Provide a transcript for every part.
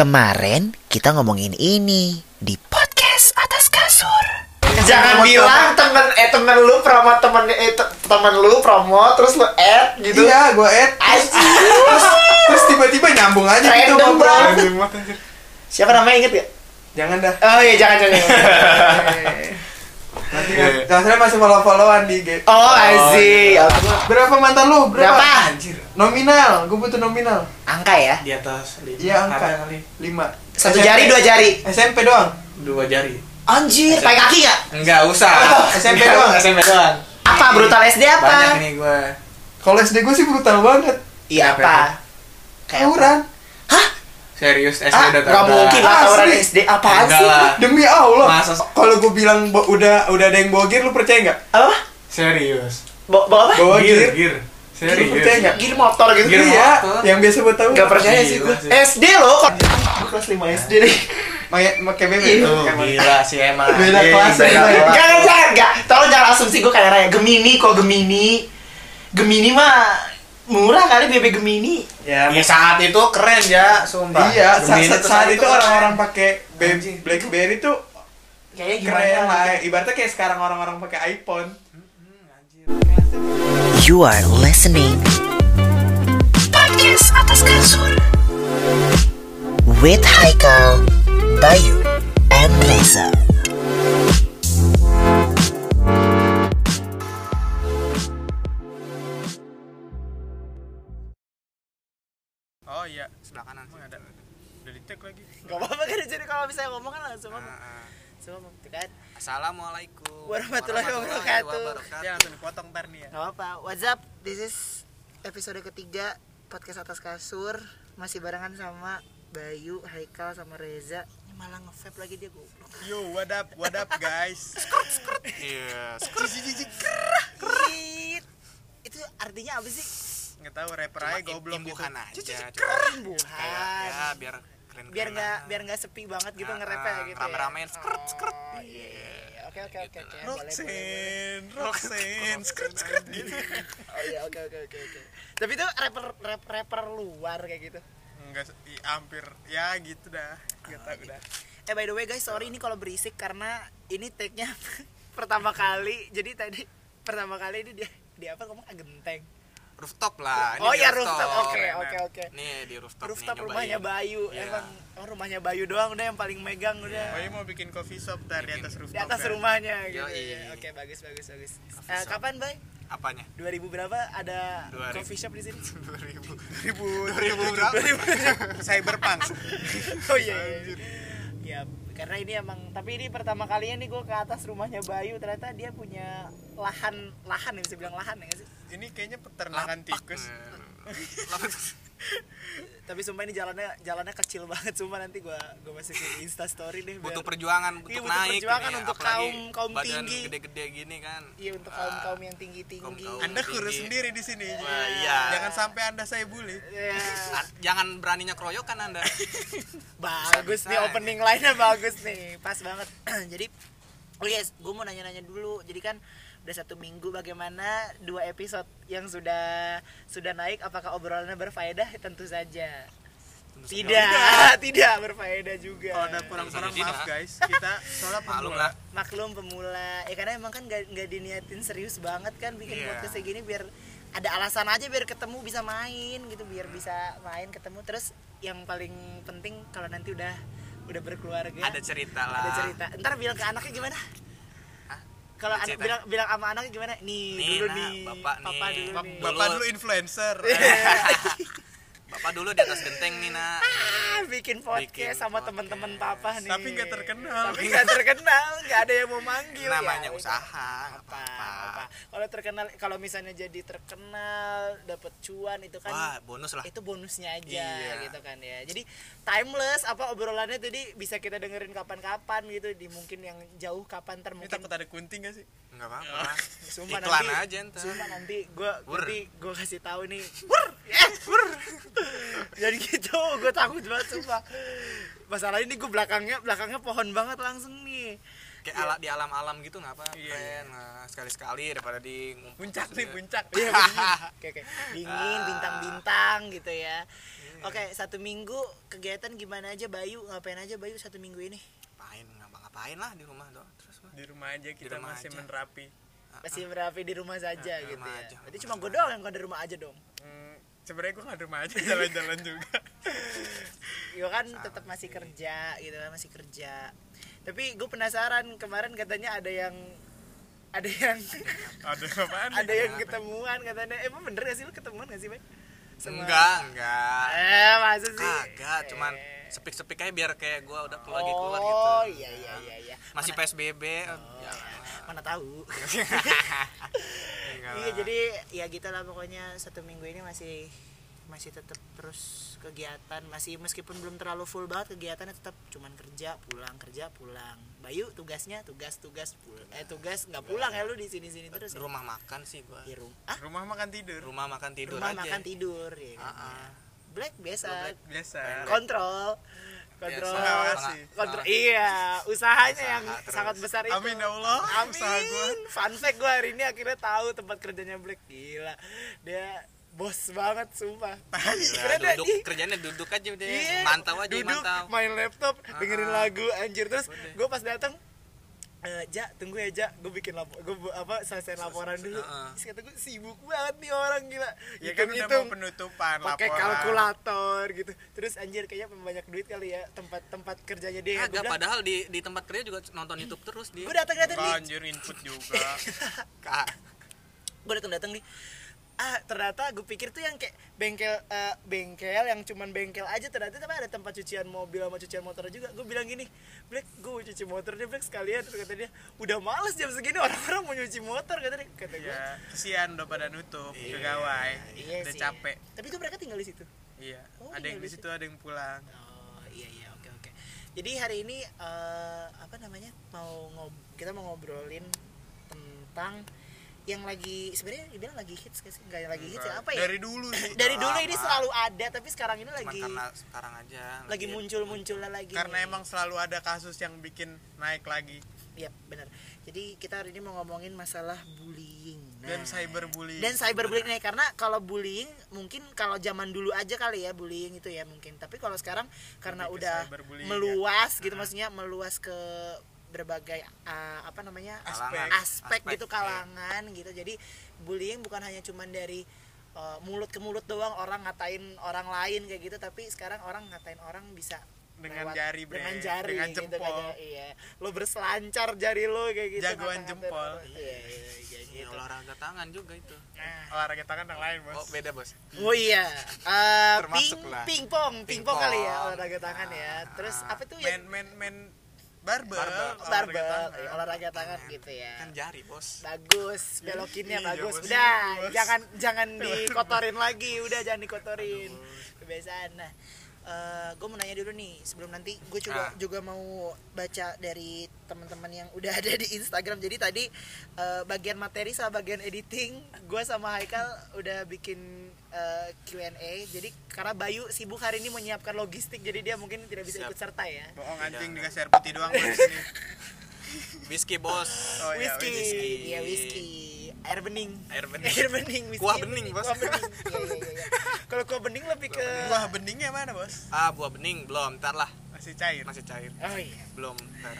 Kemarin kita ngomongin ini di podcast atas kasur. Jangan bilang temen eh temen lu promo temen eh te- temen lu promo terus lu add gitu. Iya, gue add. Terus, terus tiba-tiba nyambung aja gitu Random ngobrol. banget. Siapa namanya inget gak? Jangan dah. Oh iya jangan jangan. Nanti Jasra masih follow-followan di IG. Oh Aziz. Berapa mantan lu? Berapa? Berapa? Anjir. Nominal, gue butuh nominal. Angka ya? Di atas lima. Iya, angka. Ada kali. Lima. Satu SMP. jari dua jari. SMP doang. Dua jari. Anjir, pakai kaki gak? Enggak usah. SMP Enggak, doang. SMP doang. Apa brutal SD apa? Banyak nih gua. Kalau SD gue sih brutal banget. Iya Apa apa? Kayak apa? Tawuran. Serius SD Ah, udah gak mungkin lah tawuran SD Enggak sih? Demi Allah. Masa- Kalau gue bilang udah udah ada yang bawa gear, lu percaya nggak? Apa? Serius. Bawa bawa apa? Bawa Gear, gear. Serius. percaya nggak? Gini motor gitu. Gear Iya, motor. yang biasa buat tahu. Gak percaya sih gue. SD loh kok. Gue kelas 5 SD nih. Pakai. Iya. Tuh, Pakai BB. gila sih emang. Beda Anjing, kelas beda ya. Enggak, enggak, enggak. Tolong jangan asumsi gue kayak Raya. Gemini kok Gemini. Gemini mah murah kali BB Gemini. Ya, Ya saat itu keren ya, sumpah. Iya, saat, Gemini saat, saat itu orang-orang pakai. BlackBerry tuh Kayaknya gimana? keren lah. Ibaratnya kayak sekarang orang-orang pakai iPhone. You are listening Podcast Atas Kasur. With Haikal, Bayu, and Reza. Oh iya, sebelah kanan. Sih ada. Udah di tag lagi. Gak apa-apa kan jadi kalau misalnya ngomong kan langsung ngomong Tuh kan Assalamualaikum Warahmatullahi wabarakatuh. Ya langsung dipotong ntar nih ya. Gak apa-apa What's up? This is episode ketiga Podcast Atas Kasur Masih barengan sama Bayu, Haikal, sama Reza Ini malah nge lagi dia goblok Yo, what up, what up guys? Iya. Itu artinya apa sih? nggak tahu rapper aja goblok gitu. imbuhan aja kayak ya biar keren Biar nggak biar nggak sepi banget gitu nge-rapnya gitu ya. rame-ramein skirt skirt Oh, iya, iya, iya. Oke oke oke oke. Roxen, Roxen, skirt skirt gitu. Oh iya oke oke oke oke. Tapi itu rapper rap, rapper luar kayak gitu. Enggak, hampir ya gitu dah. Enggak tahu dah. Eh by the way guys, sorry ini kalau berisik karena ini take-nya pertama kali. Jadi tadi pertama kali ini dia di apa ngomong ah, genteng. Rooftop lah ini Oh di iya rooftop. Oke oke oke. nih di rooftop, Rooftop nih, rumahnya. Bayu. Iya. Emang oh, rumahnya Bayu doang udah yang paling megang udah. Oh, ini mau bikin coffee shop ntar di atas rooftop. Di atas ya? rumahnya gitu. Yoi. ya. Oke bagus bagus bagus. Coffee Eh, shop. kapan Bay? apanya 2000 berapa ada 2000. coffee shop di sini? 2000 2000 berapa? Cyberpunk. oh iya. iya. Ya, karena ini emang tapi ini pertama kalinya nih gue ke atas rumahnya Bayu ternyata dia punya lahan lahan ya bisa bilang lahan ya sih? Ini kayaknya peternakan tikus. Tapi sumpah ini jalannya jalannya kecil banget sumpah nanti gue gue masukin Insta story deh. biar- butuh perjuangan untuk Iya, butuh naik perjuangan ini, untuk kaum- kaum badan tinggi. gede-gede gini kan Iya untuk kaum kaum yang tinggi tinggi. Anda kurus Tinggi. sendiri di sini. Wah, iya Jangan sampai Anda saya bully. Ya, Ah, jangan beraninya keroyokan anda bagus nih opening lainnya bagus nih pas banget. Jadi oh yes, gue mau nanya-nanya dulu. Jadi kan udah satu minggu bagaimana dua episode yang sudah sudah naik apakah obrolannya berfaedah? Tentu saja. Tentu saja. tidak tidak. berfaedah juga. Kalau ada kurang-kurang maaf guys, kita soalnya Maklum pemula. lah. maklum pemula. Ya karena emang kan gak, nggak diniatin serius banget kan bikin Iya. podcast kayak gini biar ada alasan aja biar ketemu bisa main gitu biar bisa main ketemu. Terus yang paling penting kalau nanti udah udah berkeluarga. Ada cerita lah. ada cerita. Ntar bilang ke anaknya gimana? Kalau anak bilang bilang sama anaknya gimana? Nih, Nih, dulu nah, nih. bapak papa nih. dulu Bap- nih. Bapak dulu. influencer. bapak dulu di atas genteng nih nak. Ah, bikin podcast Bikin sama teman-teman papa nih. Tapi nggak terkenal. tapi nggak terkenal nggak ada yang mau manggil namanya ya. usaha apa apa-apa. apa. Kalau terkenal kalau misalnya jadi terkenal dapat cuan itu kan wah bonus lah. itu bonusnya aja Iya. gitu kan ya. Jadi timeless apa obrolannya tadi bisa kita dengerin kapan-kapan gitu di? Mungkin yang jauh kapan ter Ini mungkin takut ada kunting gak sih? nggak apa-apa. Sumpah iklan nanti, aja ntar. Sumpah nanti gue nanti gue kasih tahu nih. Wur, eh, wur. Jadi gitu, gue takut banget sumpah. Masalah ini gue belakangnya belakangnya pohon banget langsung nih. kayak ala di alam-alam gitu nggak apa Iya, keren nah, sekali-sekali daripada di Puncak nih, juga. puncak. Iya, bener. kayak kayak dingin, bintang-bintang gitu ya. Oke, satu minggu kegiatan gimana aja Bayu? Ngapain aja Bayu satu minggu ini? Ngapain ngapa-ngapain lah di rumah doang. Terus gua. Di rumah aja kita rumah masih aja. menerapi. Masih berapi di rumah saja Di gitu rumah ya. aja. Berarti cuma gue doang yang gak di rumah aja dong. Hmm, sebenarnya gua nggak rumah aja jalan-jalan juga. Yo kan tetap masih kerja gitu kan, masih kerja. Tapi gue penasaran kemarin katanya ada yang ada yang Ada ada yang ketemuan katanya. Emang bener gak sih lu ketemuan gak sih, Bay? Enggak, enggak. Eh, masa sih? Kagak, cuman Eh. sepik-sepik aja biar kayak gua udah keluar lagi keluar Oh, gitu. iya iya iya iya. Masih Mana- PSBB. Oh, ya. mana tahu. Iya jadi ya gitu lah pokoknya satu minggu ini masih masih tetap terus kegiatan masih meskipun belum terlalu full banget kegiatannya tetap cuman kerja pulang kerja pulang Bayu tugasnya tugas tugas pul eh tugas nggak pulang ya lu di sini sini terus ya? rumah makan sih gua. di rumah ah Rumah makan tidur. Rumah makan tidur rumah aja. makan tidur ya kan? Ah, ah. Black biasa Black. Biasa. kontrol kontrol. Mengawasi. kontrol iya usahanya Usaha yang terus. sangat besar itu Amin ya Allah, amin usaha gua. fun fact gue hari ini akhirnya tahu tempat kerjanya Black gila dia bos banget sumpah Gila, Keren dah, duduk ih. kerjanya duduk aja udah. Iya, mantau aja duduk, mantau. main laptop dengerin Ah, ah. lagu anjir terus gue pas datang eh ja tunggu ya ja gue bikin lapor gue apa selesai laporan dulu ah. terus kata gue sibuk banget nih orang gila Ya kan udah Hitung-hitung. mau penutupan pakai kalkulator gitu terus anjir kayaknya banyak duit kali ya tempat tempat kerjanya dia Agak padahal di di tempat kerja juga nonton YouTube terus dia. gue datang datang nih Anjir input juga. Kak, gue datang datang nih ah ternyata gue pikir tuh yang kayak bengkel eh, bengkel yang cuman bengkel aja ternyata tapi ada tempat cucian mobil sama cucian motor juga gue bilang gini Black gue cuci motor deh Black sekalian terus kata dia udah males jam segini orang-orang mau nyuci motor kata dia kata gue ya, kesian udah pada nutup Iya. pegawai. iya udah sih capek. tapi itu mereka tinggal di situ Iya. Oh, ada yang di situ, ada yang pulang. oh iya iya oke oke jadi hari ini eh, apa namanya mau ngob kita mau ngobrolin tentang yang lagi sebenarnya dibilang lagi hits gak sih? Nggak lagi hits ya apa ya? Dari dulu sih. dari dulu ini selalu ada tapi sekarang ini cuman lagi karena sekarang aja lagi muncul. munculnya lagi Karena nih. emang selalu ada kasus yang bikin naik lagi. Iya benar. Jadi kita hari ini mau ngomongin masalah bullying. Dan Nah, cyberbullying. dan cyberbullying nih karena kalau bullying mungkin kalau zaman dulu aja kali ya bullying itu ya mungkin. Tapi kalau sekarang karena Lebih udah cyberbullying meluas gitu Nah. maksudnya meluas ke berbagai ah, apa namanya Aspek. aspek, Aspek, gitu kalangan gitu jadi bullying bukan hanya cuman dari uh, mulut ke mulut doang orang ngatain orang lain kayak gitu tapi sekarang orang ngatain orang bisa Dengan lewat- jari, Bre. dengan jari Dengan gitu jempol. ya. iya lo berselancar jari lo kayak gitu Jagoan jempol. orang. iya iya iya, Iya, gitu olahraga tangan juga itu. nah Olahraga tangan yang lain, Bos. Oh, beda, Bos. Oh iya, Eh, Termasuk ping, lah. pingpong, pingpong kali ya olahraga tangan ya. Ah, Terus ah. apa tuh main yang main main barbel, Barbel. olahraga tangan. iya, olahraga tangan gitu ya. Kan jari, Bos. Bagus, belokinnya Iya, bagus. bos. Udah, Bos. jangan jangan dikotorin lagi, udah jangan dikotorin. Kebiasaan. Nah, gue mau nanya dulu nih sebelum nanti gue juga Ah. juga mau baca dari teman-teman yang udah ada di Instagram. Jadi tadi eh, bagian materi sama bagian editing gue sama Haikal udah bikin eh, Q&A. Jadi karena Bayu sibuk hari ini menyiapkan logistik jadi dia mungkin tidak bisa Siap. ikut serta ya. Bohong anjing Tidak. dikasih air putih doang Bos, di sini. Whisky, Bos. Oh iya, whisky, whisky. dia whisky, air bening, Air bening. air bening, whisky, Kuah bening, Bos. Kuah bening, Iya, iya, iya, iya. Kalau kuah bening lebih ke, Buah beningnya mana, Bos? Ah, buah bening belum, ntar lah. Masih cair. Masih cair. oh iya, Belum, ntar.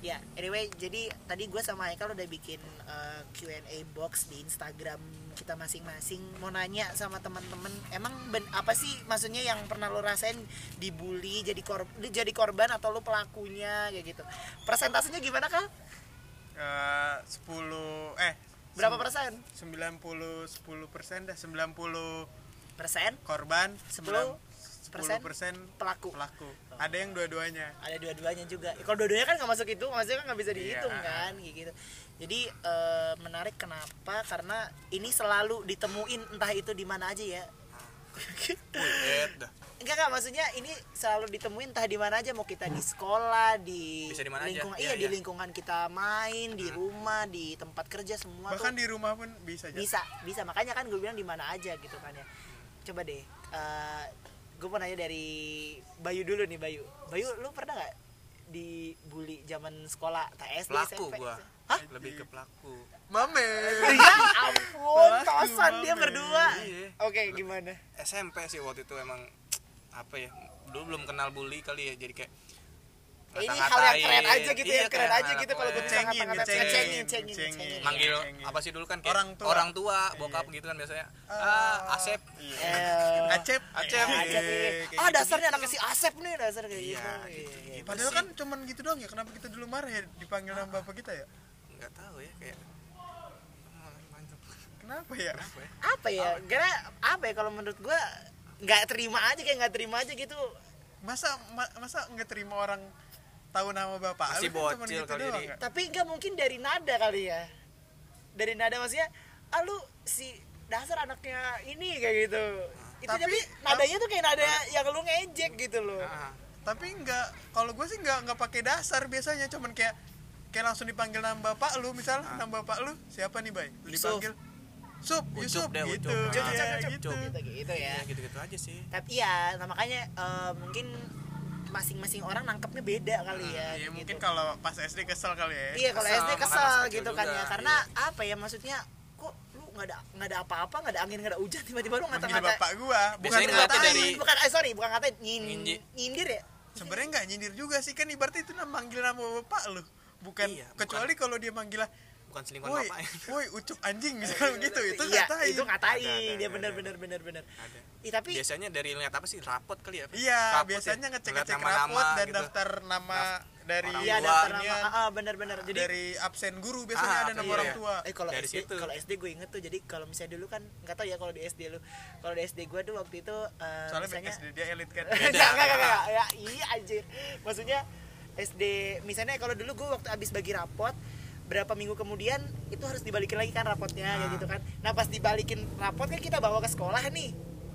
Ya. Anyway, jadi tadi gue sama Haikal udah bikin eh, Q&A box di Instagram kita masing-masing. Mau nanya sama teman-teman, emang ben, apa sih maksudnya yang pernah lo rasain dibully, jadi kor, jadi korban atau lo pelakunya kayak gitu? Persentasenya gimana kal? Eh, 10 eh Berapa persen? 90 10 persen dah 90 Persen? korban 10 10 persen pelaku. pelaku ada yang dua-duanya. Ada dua-duanya juga. Ya, kalau dua-duanya kan nggak masuk itu maksudnya kan nggak bisa dihitung Iya. kan gitu. Jadi eh, menarik kenapa? Karena ini selalu ditemuin entah itu di mana aja ya. Enggak enggak maksudnya ini selalu ditemuin entah di mana aja. Mau kita di sekolah di Bisa di mana aja. lingkungan Iya, iya, di iya. lingkungan kita main di rumah di tempat kerja semua bahkan tuh di rumah pun bisa aja bisa bisa. Makanya kan gue bilang di mana aja gitu kan ya. Coba deh eh gue mau nanya dari Bayu dulu nih Bayu Bayu lu pernah nggak dibully zaman sekolah tak SD Pelaku SMP gua. Hah? Lebih ke pelaku. mame ya ampun Pelaku, tosan dia berdua Iya. oke gimana SMP sih waktu itu emang apa ya dulu belum kenal bully kali ya jadi kayak ini hal yang keren aja gitu Iya, ya keren aja gitu kalau gue ngecengin cengin ngecengin. cengin manggil Iya, apa sih dulu kan kayak Orang tua. orang tua bokap gitu kan biasanya ah Asep Eh, Acep Acep. Iya, ah gitu. dasarnya anak si Asep nih dasar kayak Iya, gitu gitu, Iya, iya. Padahal kan cuman gitu doang ya. Kenapa kita dulu marah ya dipanggil nama bapak kita ya? nggak tahu ya kayak Kenapa ya? apa ya apa ya karena apa ya kalau menurut gue nggak terima aja kayak nggak terima aja gitu Masa ma- masa nggak terima orang tahu nama bapak? Masih Lu kan bocil kali doang jadi. ya? tapi nggak mungkin dari nada kali ya dari nada maksudnya ah lu si dasar anaknya ini kayak gitu itu Tapi- tapi, nadanya tuh kayak nada yang lu ngejek gitu loh Ah, Tapi nggak, kalau gue sih nggak nggak pakai dasar biasanya, cuman kayak kayak langsung dipanggil nama bapak lu, misal Ah. nama bapak lu siapa nih bay? Yusuf. Dipanggil Sup, Yusuf deh, gitu. Ucup. Iya, cuk, cuk, gitu. cuk, gitu gitu ya ya gitu-gitu aja sih tapi ya nah makanya eh, mungkin masing-masing orang nangkepnya beda kali ya Iya gitu. mungkin kalau pas SD kesel kali ya. Iya kalau SD kesel gitu kan ya karena iya. apa ya maksudnya kok lu nggak ada nggak ada apa-apa nggak ada angin nggak ada hujan tiba-tiba lu ngata-ngata bapak gua, bukan ngatain. dari- bukan eh sorry bukan ngatain nyin, Nginji- nyindir ya Sebenarnya nggak nyindir juga sih kan ibaratnya itu nama manggil nama bapak lu. Bukan Iya, bukan. kecuali kalau dia manggil bukan selingkuhan woi, bapak ya woi ucup anjing misalnya gitu itu iya ngatain. itu ngatain Ada, ada, dia bener ada. bener bener bener ada Ih, tapi biasanya dari lihat apa sih rapot kali ya Iya, Rapot biasanya ya? ngecek-ngecek Ngeliat nama-nama rapot dan gitu. daftar nama dari iya daftar nama ah, ah, bener bener jadi dari absen guru biasanya Ah, ada nama iya, orang iya. tua. Eh kalau Dari SD, situ. kalau SD gue inget tuh jadi kalau misalnya dulu kan nggak tahu ya kalau di SD lu. Kalau di SD gue tuh waktu itu eh, Soalnya misalnya SD dia elit kan. enggak enggak enggak enggak. ya iya anjir. Maksudnya SD misalnya kalau dulu gue waktu abis bagi rapot berapa minggu kemudian itu harus dibalikin lagi kan rapotnya Nah. gitu kan. Nah pas dibalikin rapot kan kita bawa ke sekolah nih.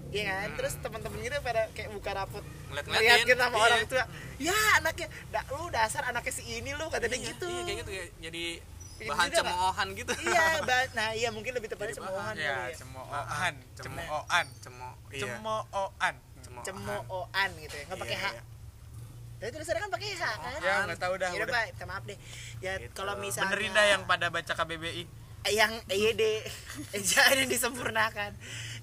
Iya kan? Hmm. Terus teman-teman gitu pada kayak buka rapot Ngeliat-ngeliatin. ngeliatin sama Iya. orang tua. Ya anaknya, da, lu dasar anaknya si ini lu katanya iya, gitu. iya kayak gitu ya jadi Gitu bahan nggak? cemoohan gitu iya ba- nah iya mungkin lebih tepatnya cemoohan Ya, kali ya cemoohan, Cemo- cemoohan, cemo iya cemoohan. cemoohan. cemoohan gitu ya nggak pakai Iya, h iya. Tapi tulisannya kan pakai h kan Ya nggak tahu dah. ya udah pak minta maaf deh ya Gitu. kalau misalnya Benerin dah yang pada baca KBBI. Yang iya deh jangan disempurnakan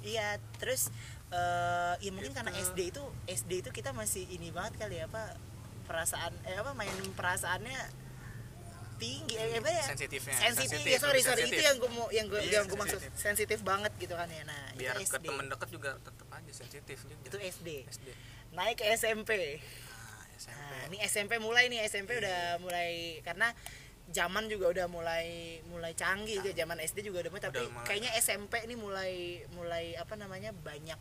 iya terus eh ya mungkin karena Gitu. SD itu SD itu kita masih ini banget kali ya apa perasaan eh apa main perasaannya tinggi eh, apa ya Sensitifnya. sensitif ya sorry sorry itu sensitif. yang gue mau yang gue Iya, yang gue maksud sensitif. banget gitu kan ya nah biar itu ke SD temen deket juga tetep aja sensitif juga itu SD SD naik ke SMP SMP Nah, ini SMP mulai nih SMP udah mulai karena zaman juga udah mulai mulai canggih juga zaman SD juga udah mulai tapi Udah kayaknya SMP ini mulai mulai apa namanya banyak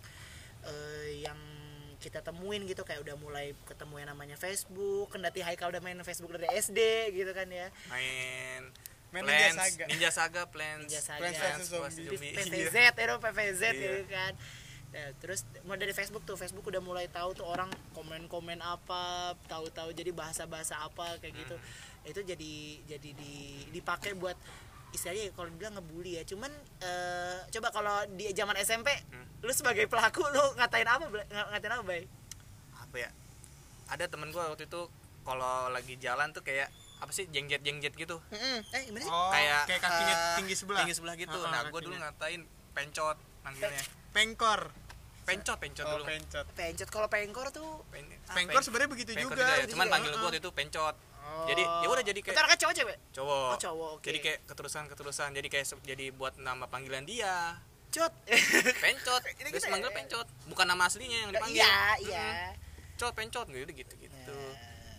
eh, yang kita temuin gitu kayak udah mulai ketemu yang namanya Facebook kendati Haikal udah main Facebook dari SD gitu kan ya main Main Plants, Ninja Saga. Ninja Saga Plants Ninja Saga. Plants vs. vs. Zombie. PVZ ya PVZ Iya. gitu kan Nah, terus mulai dari Facebook tuh Facebook udah mulai tahu tuh orang komen-komen apa tahu-tahu jadi bahasa-bahasa apa kayak gitu. Hmm. itu jadi jadi di dipakai buat istilahnya kalau dibilang ngebully ya. Cuman eh, coba kalau di zaman SMP Hmm. lu sebagai pelaku lu ngatain apa ngatain apa bay apa ya? Ada temen gue waktu itu kalau lagi jalan tuh kayak apa sih jengjet jengjet gitu eh gimana sih? Oh, Kayak, kayak kakinya eh, tinggi sebelah. tinggi sebelah gitu. Ah, nah ah, gue dulu ngatain pencot manggilnya. Pengkor. Pencot pencot Oh, dulu. pencot. pencet kalau pengkor tuh Pen- ah, Pengkor pen- sebenarnya begitu pengkor juga. ya. cuman Iya. manggil gue waktu itu pencot. Jadi ya udah jadi kayak cowok cewek? Cowok. Oh, cowok, oke. jadi kayak keterusan keterusan jadi kayak jadi buat nama panggilan dia. Cut pencot. Ini terus kita- manggil pencot. Bukan nama aslinya yang dipanggil. Iya iya. Cot pencot gitu gitu gitu. Nah,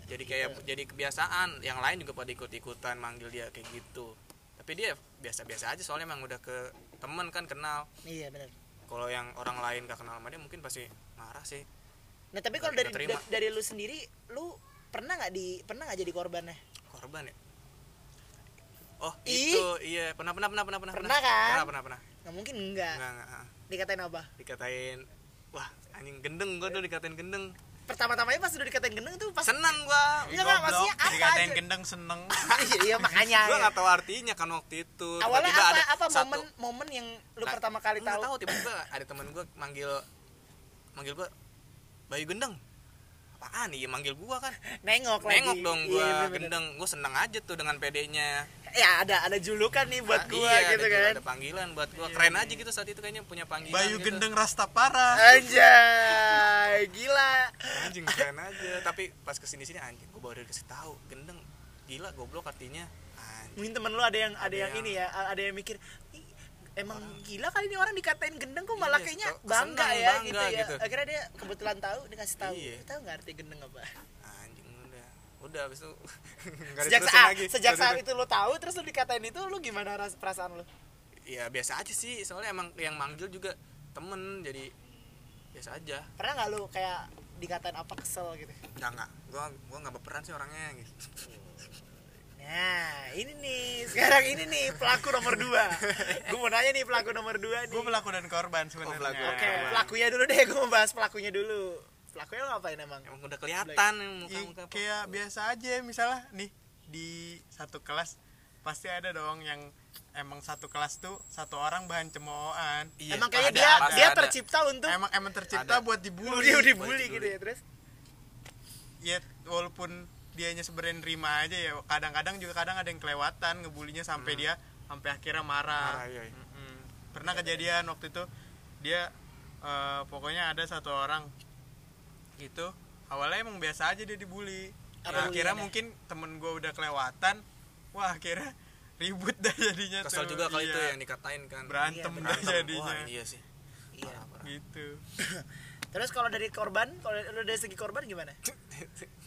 jadi kayak jadi kebiasaan. Yang lain juga pada ikut ikutan manggil dia kayak gitu. Tapi dia biasa biasa aja soalnya emang udah ke temen kan kenal. Iya benar kalau yang orang lain gak kenal sama dia mungkin pasti marah sih Nah tapi kalau dari, dari dari lu sendiri, lu pernah nggak di pernah nggak jadi korbannya? korban ya oh Ih. itu iya pernah pernah pernah pernah pernah Pernah kan? pernah pernah pernah Nggak mungkin enggak. enggak enggak. Dikatain apa? dikatain wah anjing gendeng gua tuh dikatain gendeng Pertama-tamanya pas udah dikatain gendeng tuh pas senang gua Iya nggak maksudnya apa Dikatain aja? gendeng seneng. iya, iya makanya. gua nggak tahu artinya kan waktu itu Awalnya Tiba-tiba apa ada apa satu- momen momen yang lu Nggak- pertama kali tahu? tahu tiba-tiba ada teman gue manggil manggil gue Bayu Gendeng apaan? Iya manggil gua kan. Nengok lagi. Nengok dong Iya, gua bener-bener. gendeng. Gua seneng aja tuh dengan pedenya ya ada ada julukan nih buat Ah, gua iya, gitu ada, kan. ada panggilan buat gua. Keren aja gitu saat itu kayaknya punya panggilan Bayu gitu. Gendeng Rastapara Anjay, gila. anjing keren aja. Tapi pas ke sini sini anjing gua baru dikasih tahu gendeng. Gila goblok artinya. Anjing. Mungkin temen lu ada yang ada, Ada yang, yang- ini ya, ada yang mikir "Ih, emang gila kali ini orang dikatain gendeng kok malah Iya, kayaknya kok bangga ya bangga gitu ya. gitu. Akhirnya dia kebetulan tahu dikasih tahu. Iya. Tahu nggak arti gendeng apa? anjing udah udah habis itu Sejak saat lagi. sejak saat itu lu tahu terus lu dikatain itu lu gimana ras perasaan lu? ya biasa aja sih soalnya emang yang manggil juga temen jadi biasa aja Pernah nggak lu kayak dikatain apa kesel gitu? nggak nggak gua gua nggak berperan sih orangnya gitu Nah, ini nih, sekarang ini nih pelaku nomor dua. Gue mau nanya nih pelaku nomor dua nih. gue pelaku dan korban sebenarnya pelaku. Oke, Nah. pelakunya dulu deh, gue mau bahas pelakunya dulu. Pelakunya lo ngapain emang? emang udah kelihatan muka I- muka kayak biasa aja misalnya nih di satu kelas pasti ada dong yang emang satu kelas tuh satu orang bahan cemoohan Iya, emang kayaknya ada, dia pasti dia ada. tercipta untuk emang emang tercipta Ada. buat dibully dia dibully dibully. gitu ya terus. ya walaupun dianya sebenarnya nerima aja ya kadang-kadang juga kadang ada yang kelewatan ngebulinya sampai dia sampai akhirnya marah Marah, iya, iya. Mm-mm. pernah kejadian waktu itu dia eh, pokoknya ada satu orang gitu awalnya emang biasa aja dia dibully Nah, akhirnya mungkin temen gue udah kelewatan wah akhirnya ribut dah jadinya kesel tuh. juga kali Iya. itu yang dikatain kan berantem Iya, dah jadinya Wah, iya sih Iya. Parah, parah. gitu Terus kalau dari korban, kalau dari segi korban gimana?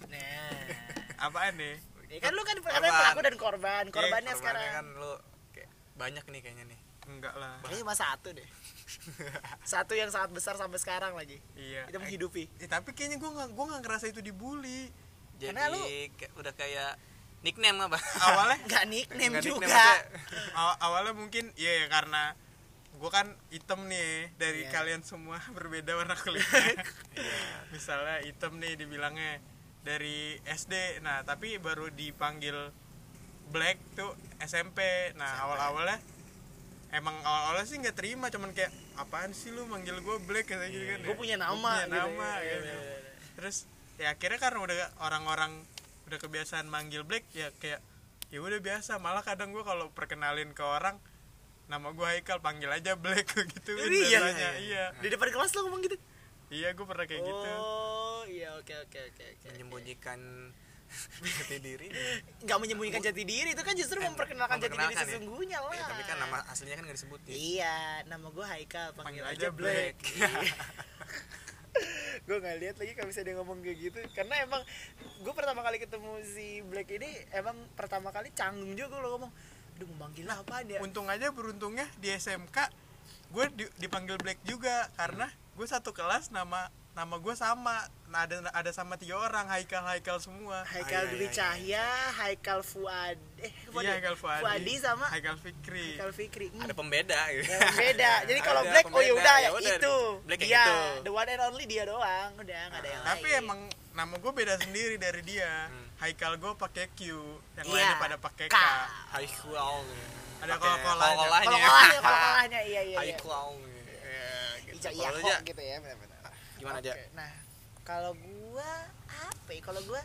Nah, apaan nih ya kan lu kan Korban. katanya pelaku dan korban, korbannya Korbannya sekarang. kan lu kayak banyak nih kayaknya nih enggak lah Kayaknya cuma satu deh. Satu yang sangat besar sampai sekarang lagi. iya Itu menghidupi. Eh, tapi kayaknya gue nggak gue nggak ngerasa itu dibully jadi Karena lu- kayak, udah kayak nickname apa awalnya Enggak nickname Nggak juga. nickname, aw- awalnya mungkin iya ya karena gue kan hitam nih dari Iya. kalian semua berbeda warna kulitnya misalnya hitam nih dibilangnya dari SD nah tapi baru dipanggil black tuh SMP nah SMP. awal awalnya emang awal awalnya sih nggak terima cuman kayak apaan sih lu manggil gue black kayak gitu kan Gue punya Gua nama. punya gitu nama ya. gitu. terus ya akhirnya karena udah orang-orang udah kebiasaan manggil black ya kayak ya udah biasa malah kadang gue kalau perkenalin ke orang nama gue Haikal panggil aja black gitu Iya. biasanya iya Di depan kelas lu ngomong gitu. Iya gue pernah kayak gitu Oh, iya oke oke oke oke. menyembunyikan jati diri Nggak menyembunyikan jati diri itu kan justru memperkenalkan jati diri Memperkenalkan ya. sesungguhnya lah. Iya, tapi kan nama aslinya kan gak disebutin Iya, nama gue Haikal, panggil, Panggil aja Black. Black. gue nggak lihat lagi kalau bisa dia ngomong kayak gitu, karena emang gue pertama kali ketemu si Black ini emang pertama kali canggung juga lo ngomong, aduh mau manggil apa dia? untung aja beruntungnya di SMK gue di- dipanggil black juga karena gue satu kelas nama nama gue sama nah ada ada sama tiga orang Haikal Haikal semua Haikal Ah, iya, Dwi iya, iya. Cahya, Haikal Fuad, eh Fuad iya ya? Haikal Fuadi Fuadi sama Haikal Fikri Haikal Fikri. Hmm. ada pembeda gitu Ya, beda. Jadi kalau Ada Black oh ya pembeda, udah ya ya udah, itu. Black dia, itu. the one and only dia doang, udah nggak ada yang tapi lain. emang nama gue beda sendiri dari dia Hmm. Haikal gue pakai Q yang Iya, lainnya pada pakai K cloud Ada Pakai kol-kolanya. kol-kolanya. kalau kalahnya kalau kalahnya iya iya. high iya. ya, gitu. Ica iya kok aja, gitu ya benar-benar. gimana aja Oke, Nah, kalau gua apa ya? Kalau gua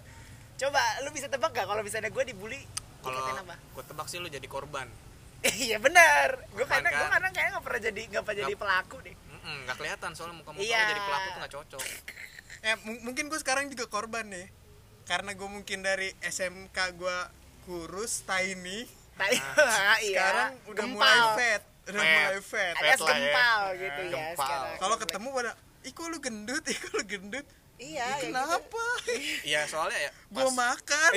coba lu bisa tebak gak kalau misalnya gua dibully kalau gue tebak sih lu jadi korban iya benar. Gua karena gua kan? karena kayaknya nggak pernah jadi nggak pernah jadi pelaku deh. Nggak kelihatan soalnya muka muka Iya. jadi pelaku tuh nggak cocok eh mu- mungkin gue sekarang juga korban nih karena gue mungkin dari SMK gue kurus tiny Tadi Ah, iya. sekarang udah Gempal. mulai fat udah Fat. mulai fat Alias ya. gempal gitu ya Gempal. sekarang. kalau ketemu pada ih kok lu gendut ih kok lu gendut Iya, ya kenapa iya soalnya ya gue pas- makan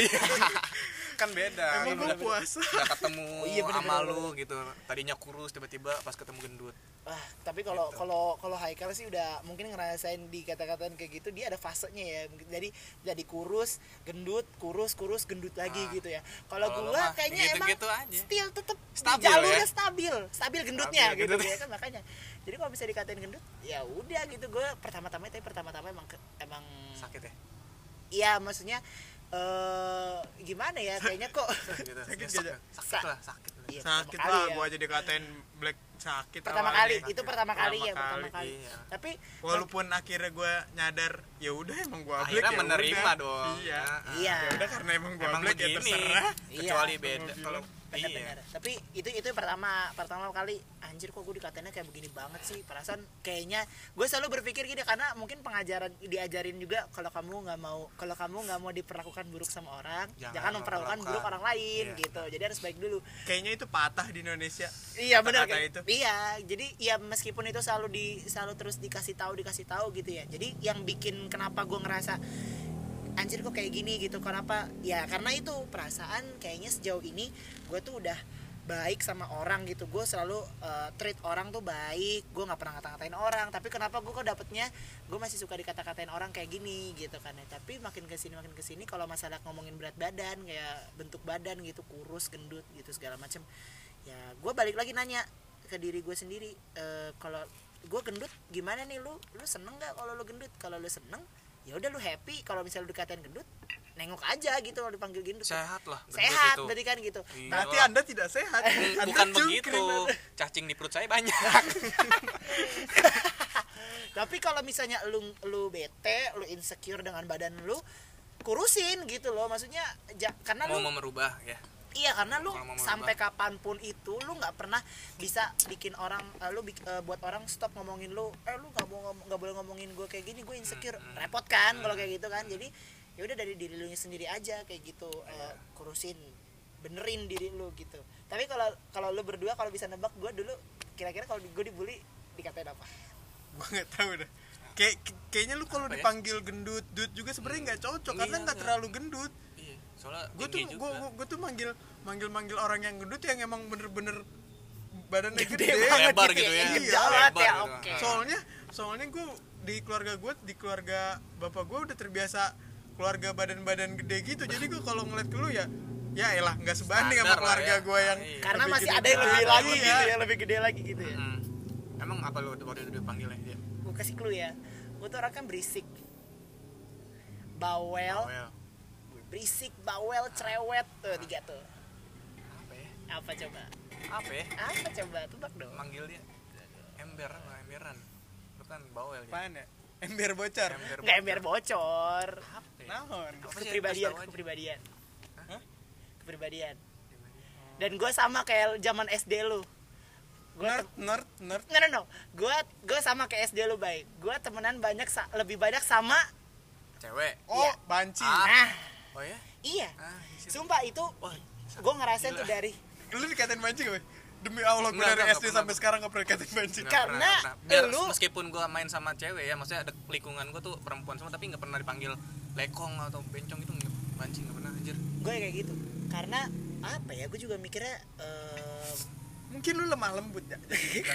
kan beda emang Kan gue puasa udah ketemu iya, bener, sama bener, lu gitu tadinya kurus tiba-tiba pas ketemu gendut Wah, tapi kalau Gitu. kalau kalau Haikal sih udah mungkin ngerasain di kata-kataan kayak gitu dia ada fasenya ya. Jadi jadi kurus, gendut, kurus, kurus, gendut lagi Ah. gitu ya. Kalau gua kayaknya emang gitu-gitu aja. still tetep Stabil jalurnya ya? stabil, stabil gendutnya Stabil gitu gendut. ya kan makanya. Jadi kalau bisa dikatain gendut, ya udah gitu gue pertama-tama tapi pertama-tama emang emang sakit ya Iya, maksudnya eh gimana ya kayaknya kok gitu Sakit Ya, gak, sakit lah sakit lah Iya, sakit lah ya. gua aja dikatain black sakit pertama awalnya. kali itu pertama kali ya Pertama pertama kali, kali iya. tapi walaupun akhirnya gua nyadar ya udah emang gua black akhirnya ya menerima udah. dong iya Iya. ya udah karena emang gua emang black ya begini terserah kecuali Iya. beda Gua kalau bener iya tapi itu itu pertama pertama kali anjir kok gue dikatain kayak begini banget sih. Perasaan kayaknya gue selalu berpikir gini karena mungkin pengajaran diajarin juga kalau kamu nggak mau kalau kamu nggak mau diperlakukan buruk sama orang Jangan jangan, memperlakukan buruk orang lain Iya. gitu. jadi harus baik dulu. Kayaknya itu patah di Indonesia iya benar itu. iya jadi ya meskipun itu selalu di selalu terus dikasih tahu dikasih tahu gitu ya. Jadi yang bikin kenapa gue ngerasa anjir kok kayak gini gitu kenapa? Ya karena itu perasaan kayaknya sejauh ini gue tuh udah baik sama orang gitu. Gue selalu uh, treat orang tuh baik. Gue nggak pernah ngata-ngatain orang. Tapi kenapa gue kok dapetnya? Gue masih suka dikata-katain orang kayak gini gitu kan ya. Tapi makin ke sini makin ke sini kalau masalah ngomongin berat badan kayak bentuk badan gitu kurus gendut gitu segala macem ya gue balik lagi nanya ke diri gue sendiri e, kalau gue gendut gimana nih? Lu lu seneng nggak kalau lu gendut? Kalau lu seneng ya udah lu happy kalau misalnya lu dikatain gendut nengok aja gitu kalau dipanggil gendut. Sehat lah gendut sehat itu. berarti kan gitu. Iya. berarti lah. anda tidak sehat. Anda bukan begitu. Cacing di perut saya banyak. Tapi kalau misalnya lu lu bete lu insecure dengan badan lu kurusin gitu loh. Maksudnya ja- karena mau lu mau merubah ya Iya karena lu sampai kapan pun itu lu nggak pernah bisa bikin orang eh, lu eh, buat orang stop ngomongin lu eh lu nggak mau nggak boleh ngomongin gue kayak gini gue insecure. Hmm, repot kan kalau kayak gitu kan? Jadi ya udah dari diri lu sendiri aja kayak gitu Iya. eh, kurusin benerin diri lu gitu. Tapi kalau kalau lu berdua kalau bisa nebak gue dulu kira-kira kalau gue dibully dikatain apa? Gua nggak tahu dah. Kayak kayaknya lu kalau ya? dipanggil gendut dut juga sebenarnya nggak cocok karena Iya, nggak nggak. terlalu gendut. iya soalnya gue tuh gue gue tuh manggil manggil manggil orang yang gendut yang emang bener-bener badannya Gede gede, banget lebar gitu gitu ya, ya iya. Lebar ya, gitu. oke. soalnya soalnya gue di keluarga gue di keluarga bapak gue udah terbiasa keluarga badan-badan gede gitu jadi gue kalau ngeliat ke lu ya ya elah nggak sebanding sama Standar lah keluarga ya. gue yang Iya. karena masih gede ada yang lebih daripada. lagi Iya. gitu ya lebih gede lagi gitu ya Hmm. emang apa lu waktu itu dipanggilnya dia gue kasih clue ya gue tuh orang kan berisik bawel ya berisik bawel cerewet. Tuh tiga tuh. Apa ya? Apa coba? Apa ya? Apa coba? Tebak dong. Manggil dia. Ember lah emberan. Lu kan bawel ya ya? Ember bocor? Ember nggak ember bocor. Apa ya? sih, kepribadian kepribadian. Hah? kepribadian. Dan gue sama kayak zaman SD lu. Gue nerd nerd nerd. Nggak no, no. gue gue sama kayak SD lu baik. Gue temenan banyak lebih banyak sama cewek. Oh Iya. banci. Ah. nah oh ya? Iya. Ah sumpah itu wah gue ngerasain Gila. tuh dari lu dikatain banci gak Boy? demi Allah gue dari enggak, SD enggak sampai sekarang gak pernah dikatain banci Nggak Karena pernah, biar lu- meskipun gua main sama cewek ya maksudnya ada lingkungan gua tuh perempuan semua tapi nggak pernah dipanggil lekong atau bencong itu nggak. Banci nggak pernah anjir. Gue kayak gitu. Karena apa ya gue juga mikirnya em, mungkin lu lemah lembut ya? Begitu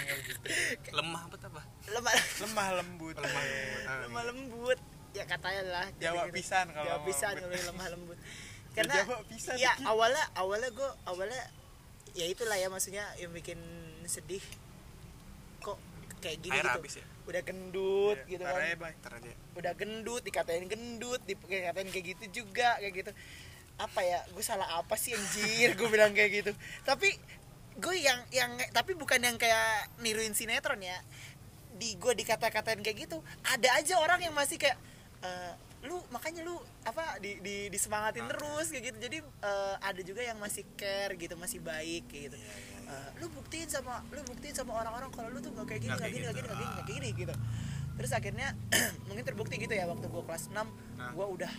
lemah apa apa? Lemah. Lemah lembut. Lemah Ah, lemah lembut ya katanya lah Jawa gitu-gitu. pisan kalau Jawa pisan kalau lemah lembut. Ya, karena Jawa pisan. ya awalnya awalnya gue awalnya ya itulah ya maksudnya yang bikin sedih kok kayak gini air gitu. habis ya? Udah gendut Iya, gitu kan. aja, Bay. ntar aja. Udah gendut dikatain gendut dikatain kayak gitu juga kayak gitu. Apa ya gue salah apa sih anjir? Gue bilang kayak gitu. Tapi gue yang yang tapi bukan yang kayak niruin sinetron ya. Di gue dikata-katain kayak gitu ada aja orang yang masih kayak "Eh, lu makanya lu apa di, di disemangatin terus kayak gitu jadi eh, ada juga yang masih care gitu masih baik kayak gitu Eh, lu buktiin sama lu buktiin sama orang-orang kalau lu tuh gak kayak gini gak kayak gini gak gitu. gini gak gini gak gini gitu terus akhirnya mungkin terbukti gitu ya waktu gue kelas 6 Nah. gue udah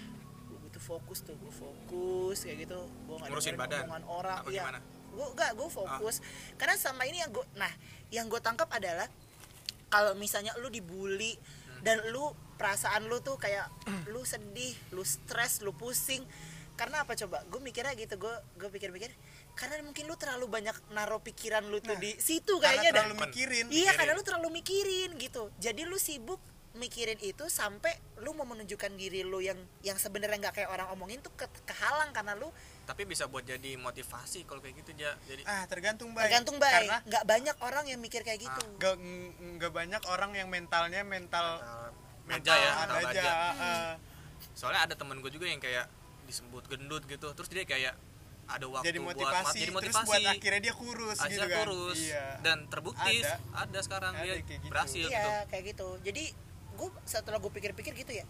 gue tuh fokus tuh gue fokus kayak gitu gue nggak badan? omongan orang Apa iya gimana? gue enggak gue fokus karena sama ini yang gue nah yang gue tangkap adalah kalau misalnya lu dibully Hmm. dan lu perasaan lu tuh kayak lu sedih lu stres lu pusing. Karena apa coba? Gue mikirnya gitu gue gue pikir-pikir karena mungkin lu terlalu banyak naruh pikiran lu tuh Nah, di situ karena kayaknya dah. terlalu mikirin iya mikirin. karena lu terlalu mikirin gitu. Jadi lu sibuk mikirin itu sampai lu mau menunjukkan diri lu yang yang sebenarnya nggak kayak orang omongin tuh ke- kehalang karena lu tapi bisa buat jadi motivasi kalau kayak gitu ja. Jadi ah tergantung baik tergantung baik karena nggak banyak orang yang mikir kayak gitu. Gak, nggak banyak orang yang mentalnya mental baja ya ada mental aja baja. ah. soalnya ada temen gue juga yang kayak disebut gendut gitu terus dia kayak ada waktu jadi buat motivasi, jadi terus motivasi buat akhirnya dia kurus akhirnya gitu kan kurus iya dan terbukti Ada. ada, sekarang Ada dia kayak gitu. berhasil iya gitu kayak gitu jadi gue setelah gue pikir-pikir gitu ya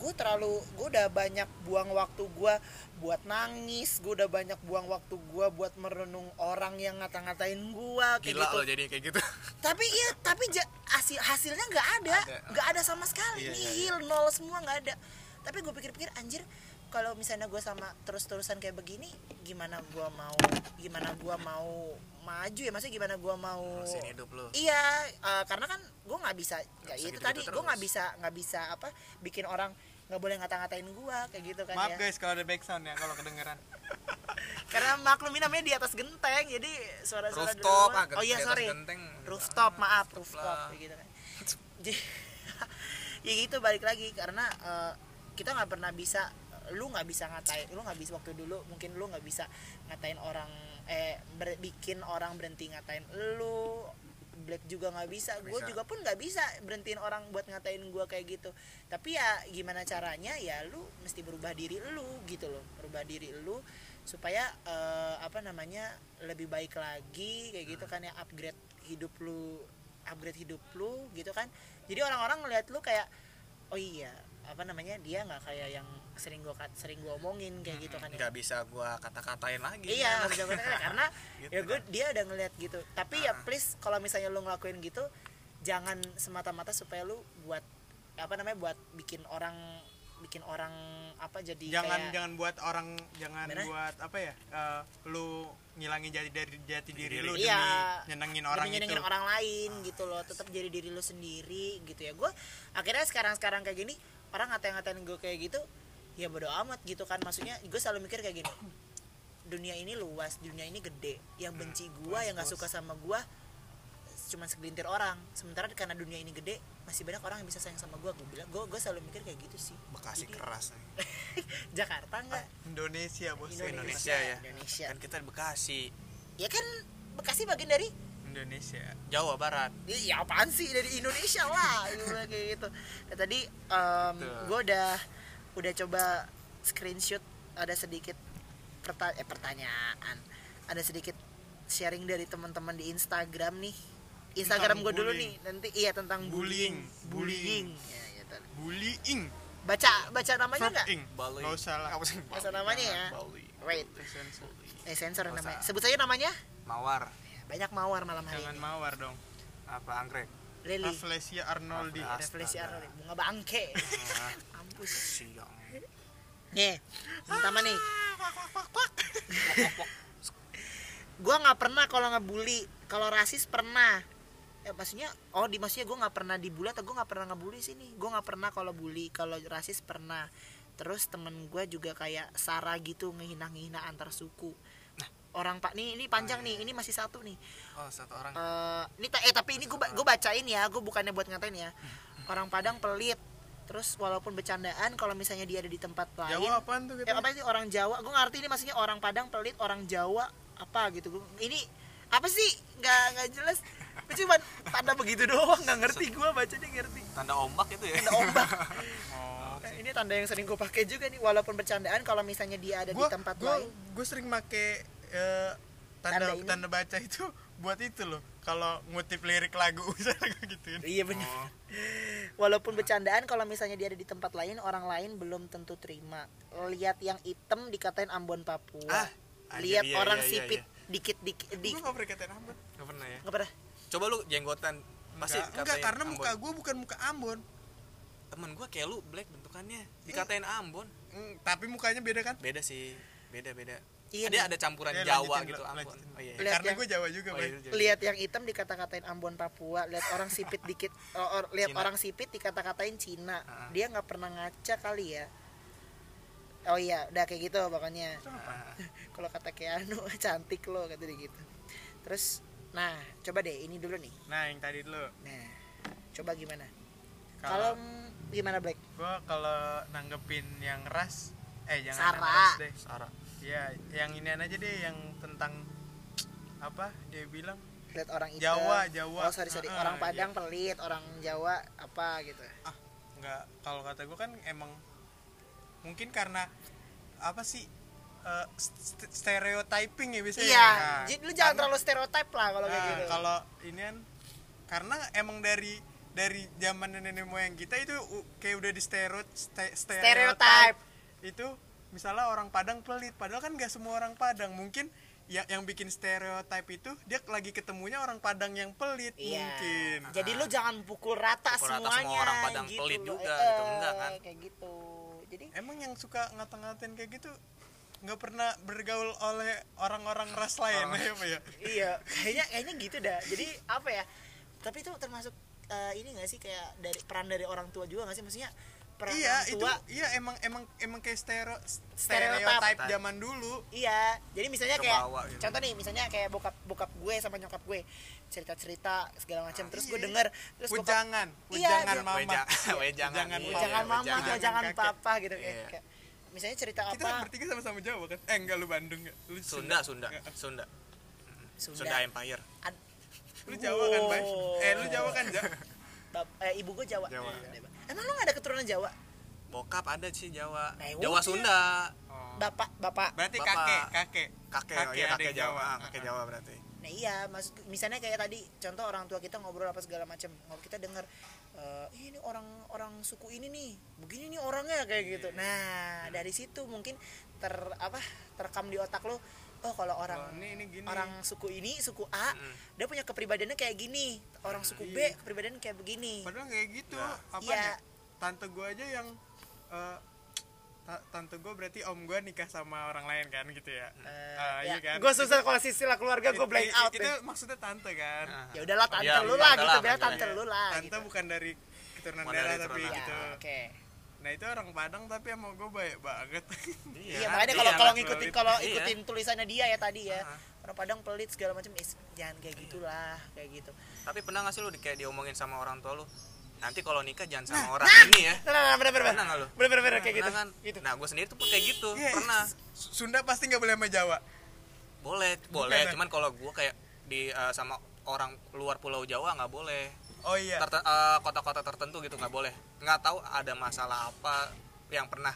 gue terlalu gue udah banyak buang waktu gue buat nangis gue udah banyak buang waktu gue buat merenung orang yang ngata-ngatain gue kayak gila gitu. loh jadi kayak gitu. Tapi iya tapi ja- hasil hasilnya nggak ada. Ada. nggak ada sama sekali. Iya, iya, nihil nol semua nggak ada. Tapi gue pikir-pikir anjir kalau misalnya gue sama terus-terusan kayak begini gimana gue mau gimana gue mau maju ya maksudnya gimana gue mau hidup lu. Iya eh, karena kan gue nggak bisa ya bisa itu gitu-gitu tadi gue nggak bisa nggak bisa apa bikin orang nggak boleh ngata-ngatain gue kayak gitu kan maaf ya. guys kalau ada background ya kalau kedengeran. Karena maklumin namanya di atas genteng jadi suara-suara rooftop ah, oh iya sorry. genteng. rooftop maaf Rooftop rooftop kayak gitu kan. Jadi ya gitu balik lagi karena eh, kita nggak pernah bisa lu nggak bisa ngatain lu nggak bisa waktu dulu mungkin lu nggak bisa ngatain orang eh ber- bikin orang berhenti ngatain lu Black juga nggak bisa, gue Bisa. juga pun nggak bisa berhentiin orang buat ngatain gue kayak gitu. Tapi ya gimana caranya ya lu mesti berubah diri lu gitu loh, berubah diri lu supaya eh, apa namanya lebih baik lagi kayak gitu kan ya upgrade hidup lu, upgrade hidup lu gitu kan. Jadi orang-orang ngeliat lu kayak oh iya apa namanya dia nggak kayak yang sering gua kat- sering gua omongin kayak gitu kan ya. Nggak bisa gua kata-katain lagi. Iya nggak bisa karena Gitu ya gue kan. dia udah ngeliat gitu. Tapi ya Ah. please kalau misalnya lu ngelakuin gitu jangan semata-mata supaya lu buat apa namanya buat bikin orang bikin orang apa jadi jangan kayak, jangan buat orang jangan Gimana? buat apa ya eh, lu ngilangin jati dari jati diri lu Iya. demi nyenengin demi orang nyenengin itu. orang lain gitu loh tetap jadi diri lu sendiri gitu ya. Gue akhirnya sekarang sekarang kayak gini orang ngatain-ngatain gue kayak gitu ya bodo amat gitu kan. Maksudnya gue selalu mikir kayak gini. Dunia ini luas dunia ini gede. Yang benci gue yang nggak suka sama gue cuma segelintir orang. Sementara karena dunia ini gede masih banyak orang yang bisa sayang sama gue gue bilang gue gue selalu mikir kayak gitu sih. Bekasi Jadi, keras nih. Jakarta enggak Indonesia bos. Indonesia. Indonesia ya. Indonesia. kan kita di Bekasi. Ya kan Bekasi bagian dari? Indonesia. Jawa Barat. Iya apaan sih? Dari Indonesia lah. Gitu, kayak gitu. Nah, tadi Betul. gue udah udah coba screenshot ada sedikit perta eh, pertanyaan, ada sedikit sharing dari teman-teman di Instagram nih. Instagram gue dulu nih nanti iya tentang bullying, Bullying. bullying. Ya, ya, tadi. bullying baca baca namanya nggak? nggak usah lah apa sih Baca namanya ya. Wait, eh sensor namanya. Sebut saja namanya. Mawar Banyak mawar malam hari jangan ini. mawar dong apa anggrek Lili, Rafflesia Arnoldi Raffles. refleksi Astaga. Arnold, bunga bangke. Siang Nih, pertama nih. gua nggak pernah kalau ngebully, kalau rasis pernah. Ya maksudnya, oh di maksudnya gue nggak pernah dibully atau gue nggak pernah ngebully sini. Gue nggak pernah kalau bully, kalau rasis pernah. Terus temen gue juga kayak Sarah gitu ngehina-ngehina antar suku. Orang pak nih ini panjang nih, ini masih satu nih. oh satu orang Eh, ini eh tapi ini gue gue bacain ya, gue bukannya buat ngatain ya. Orang Padang pelit. Terus walaupun bercandaan kalau misalnya dia ada di tempat lain, Jawa apaan tuh Ya, kita apa sih orang Jawa? Gue ngerti ini maksudnya orang Padang pelit, orang Jawa apa gitu. Ini apa sih? Nggak nggak jelas. Gue cuma tanda begitu doang, nggak ngerti gue bacanya ngerti. tanda ombak itu ya Tanda ombak. oh Nah, ini tanda yang sering gue pakai juga nih. Walaupun bercandaan kalau misalnya dia ada gua di tempat gua, lain. gua sering make eh, Tanda tanda ini? tanda baca itu buat itu loh kalau ngutip lirik lagu misalnya gua gituin Iya benar. Oh. Walaupun bercandaan kalau misalnya dia ada di tempat lain, orang lain belum tentu terima. Lihat yang hitam dikatain Ambon Papua. Ah, Lihat iya, orang iya, iya, sipit iya. dikit-dikit di gua gak pernah katain Ambon? Nggak pernah ya. Nggak pernah. coba lu jenggotan. Pasti enggak, enggak karena Ambon. muka gua bukan muka Ambon. Temen gua kayak lu black bentukannya. Dikatain Ambon. Hmm, tapi mukanya beda kan? Beda sih. Beda beda Iya, dia ada campuran Eh, Jawa lanjutin, gitu Ambon. lanjutin. oh iya Lihat karena yang- gua Jawa juga Oh, iya, jadi. lihat yang hitam dikata-katain Ambon Papua. Lihat orang sipit dikit oh, or- lihat orang sipit dikata-katain Cina. Ah. dia nggak pernah ngaca kali ya. Oh iya udah kayak gitu pokoknya. Ah, kalau kata Keanu cantik lo kata dia gitu. Terus nah coba deh ini dulu nih. Nah yang tadi dulu. Nah coba gimana? Kalau gimana Black? gua kalau nanggepin yang ras eh jangan yang Sarah. ras deh Sarah ya yang ini aja deh yang tentang apa dia bilang? Lihat orang hitam Jawa, Jawa. oh sorry sorry. Ah, orang iya. Padang pelit orang Jawa apa gitu. Ah nggak. Kalau kata gue kan emang mungkin karena apa sih eh, st- stereotyping ya biasanya iya Nah, jadi lu jangan karena- terlalu stereotip lah kalau kayak Nah, gitu. kalau ini kan karena emang dari dari zaman nenek moyang kita itu kayak udah di stereo, ste- Stereotype. itu misalnya orang Padang pelit padahal kan gak semua orang Padang mungkin yang yang bikin stereotip itu dia lagi ketemunya orang Padang yang pelit Iya. mungkin Jadi lu jangan pukul rata Pukul rata semuanya. semua orang Padang pelit loh. juga, Eh, gitu. Enggak kan? Kayak gitu. Jadi emang yang suka ngata-ngatain kayak gitu nggak pernah bergaul oleh orang-orang ras lain ya Pak, ya iya, kayaknya kayaknya gitu dah. Jadi apa ya? Tapi itu termasuk eh, ini gak sih kayak dari peran dari orang tua juga gak sih? Maksudnya peran iya orang itu tua iya emang emang emang kayak stereo Stereotip. stereotype zaman dulu Iya, jadi misalnya kayak Kebawa gitu. contoh nih, misalnya kayak bokap bokap gue sama nyokap gue cerita-cerita segala macam, terus gue Iya. denger, terus bokap Wejangan, Iya, wejangan dia- mama. Weja- wejangan, Wejangan, iya. jangan mama, jangan jangan, papa gitu kayak, Iya. kayak- misalnya cerita Kita apa bertiga sama-sama Jawa kan? Eh enggak lu Bandung ya? Lu Sunda Sunda. Sunda Sunda, Sunda Empire Ad- Lu Jawa kan, Bay? Eh lu Jawa kan, Ja? Bap- eh, ibu gue Jawa. Jawa. Emang lu gak ada keturunan Jawa? bokap ada sih Jawa Nah, Jawa udah. Sunda Bapak, bapak. Berarti Bapak. kakek, kakek. kakek Kakek iya ada kakek Jawa Jawa. kakek Jawa berarti Nah iya, maksud misalnya kayak tadi contoh orang tua kita ngobrol apa segala macam, ngobrol kita dengar eh ini orang orang suku ini nih, begini nih orangnya kayak gitu. Iya. Nah dari situ mungkin ter apa terekam di otak lo, oh kalau orang Oh, ini ini gini. orang suku ini suku A, Mm. dia punya kepribadiannya kayak gini, orang suku B Iya. kepribadiannya kayak begini. Padahal kayak gitu. Nah. Apa Iya. ya? Tante gua aja yang eh, ta- tante gue berarti om gue nikah sama orang lain kan gitu ya. Eh, Ah, ya, iya kan? gue susah kalau silsilah keluarga gue blank out Itu deh. maksudnya tante kan. Ah. Ya udahlah tante Iya, lu iya, lah gitu biar manggilnya. tante lu lah. Tante gitu. bukan dari keturunan darah tapi gitu. Ya, oke. Nah itu orang Padang tapi sama gue baik banget. Iya, makanya kalau kalau ngikutin kalau Iya. ikutin tulisannya dia ya tadi ya. Ah. Orang Padang pelit segala macam, eh, jangan kayak gitulah, kayak gitu. tapi pernah gak sih lu di- kayak diomongin sama orang tua lu nanti kalau nikah jangan sama Nah, orang nah, ini ya Nah, nah, bener bener Pernah nggak lu? bener bener bener kayak gitu. Kan Gitu. nah gue sendiri tuh pun kayak gitu Iya, pernah Sunda pasti nggak boleh sama Jawa. boleh boleh Bukan, cuman kalau gue kayak di eh, sama orang luar pulau Jawa nggak boleh Oh iya. Terte- eh, kota-kota tertentu gitu nggak boleh nggak tahu ada masalah apa yang pernah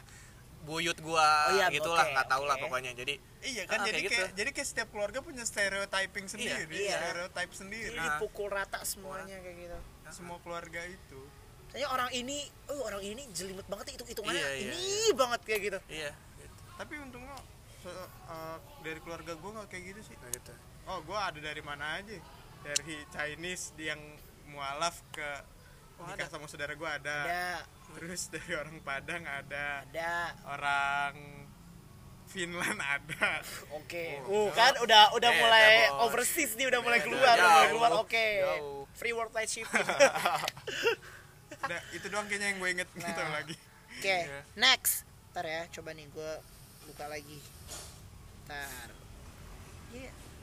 buyut gua Oh iya, gitulah oke, nggak tahu lah oke. pokoknya jadi Iya kan Ah, jadi kayak kayak, gitu. jadi kayak setiap keluarga punya stereotyping sendiri, iya. stereotype sendiri. Jadi Nah. dipukul rata semuanya kayak gitu. Semua keluarga itu. Kayaknya orang ini, oh orang ini jelimut banget hitung hitungannya Iya, iya, ini banget kayak gitu. iya gitu, Tapi untungnya eh, dari keluarga gue nggak kayak gitu sih. gitu. Oh gue ada dari mana aja? Dari Chinese yang mualaf ke Oh, nikah ada. sama saudara gue ada. Ada, Terus dari orang Padang ada. ada. Orang Finland ada. Oke. Uh, Oh, kan udah udah Beda, mulai overseas nih udah mulai keluar, udah mulai keluar. Oke. jauh. Free worldwide shipping. Udah, itu doang kayaknya yang gue inget Nah. gitu lagi. Oke, Iya. next. Ntar ya, coba nih gue buka lagi. Ntar.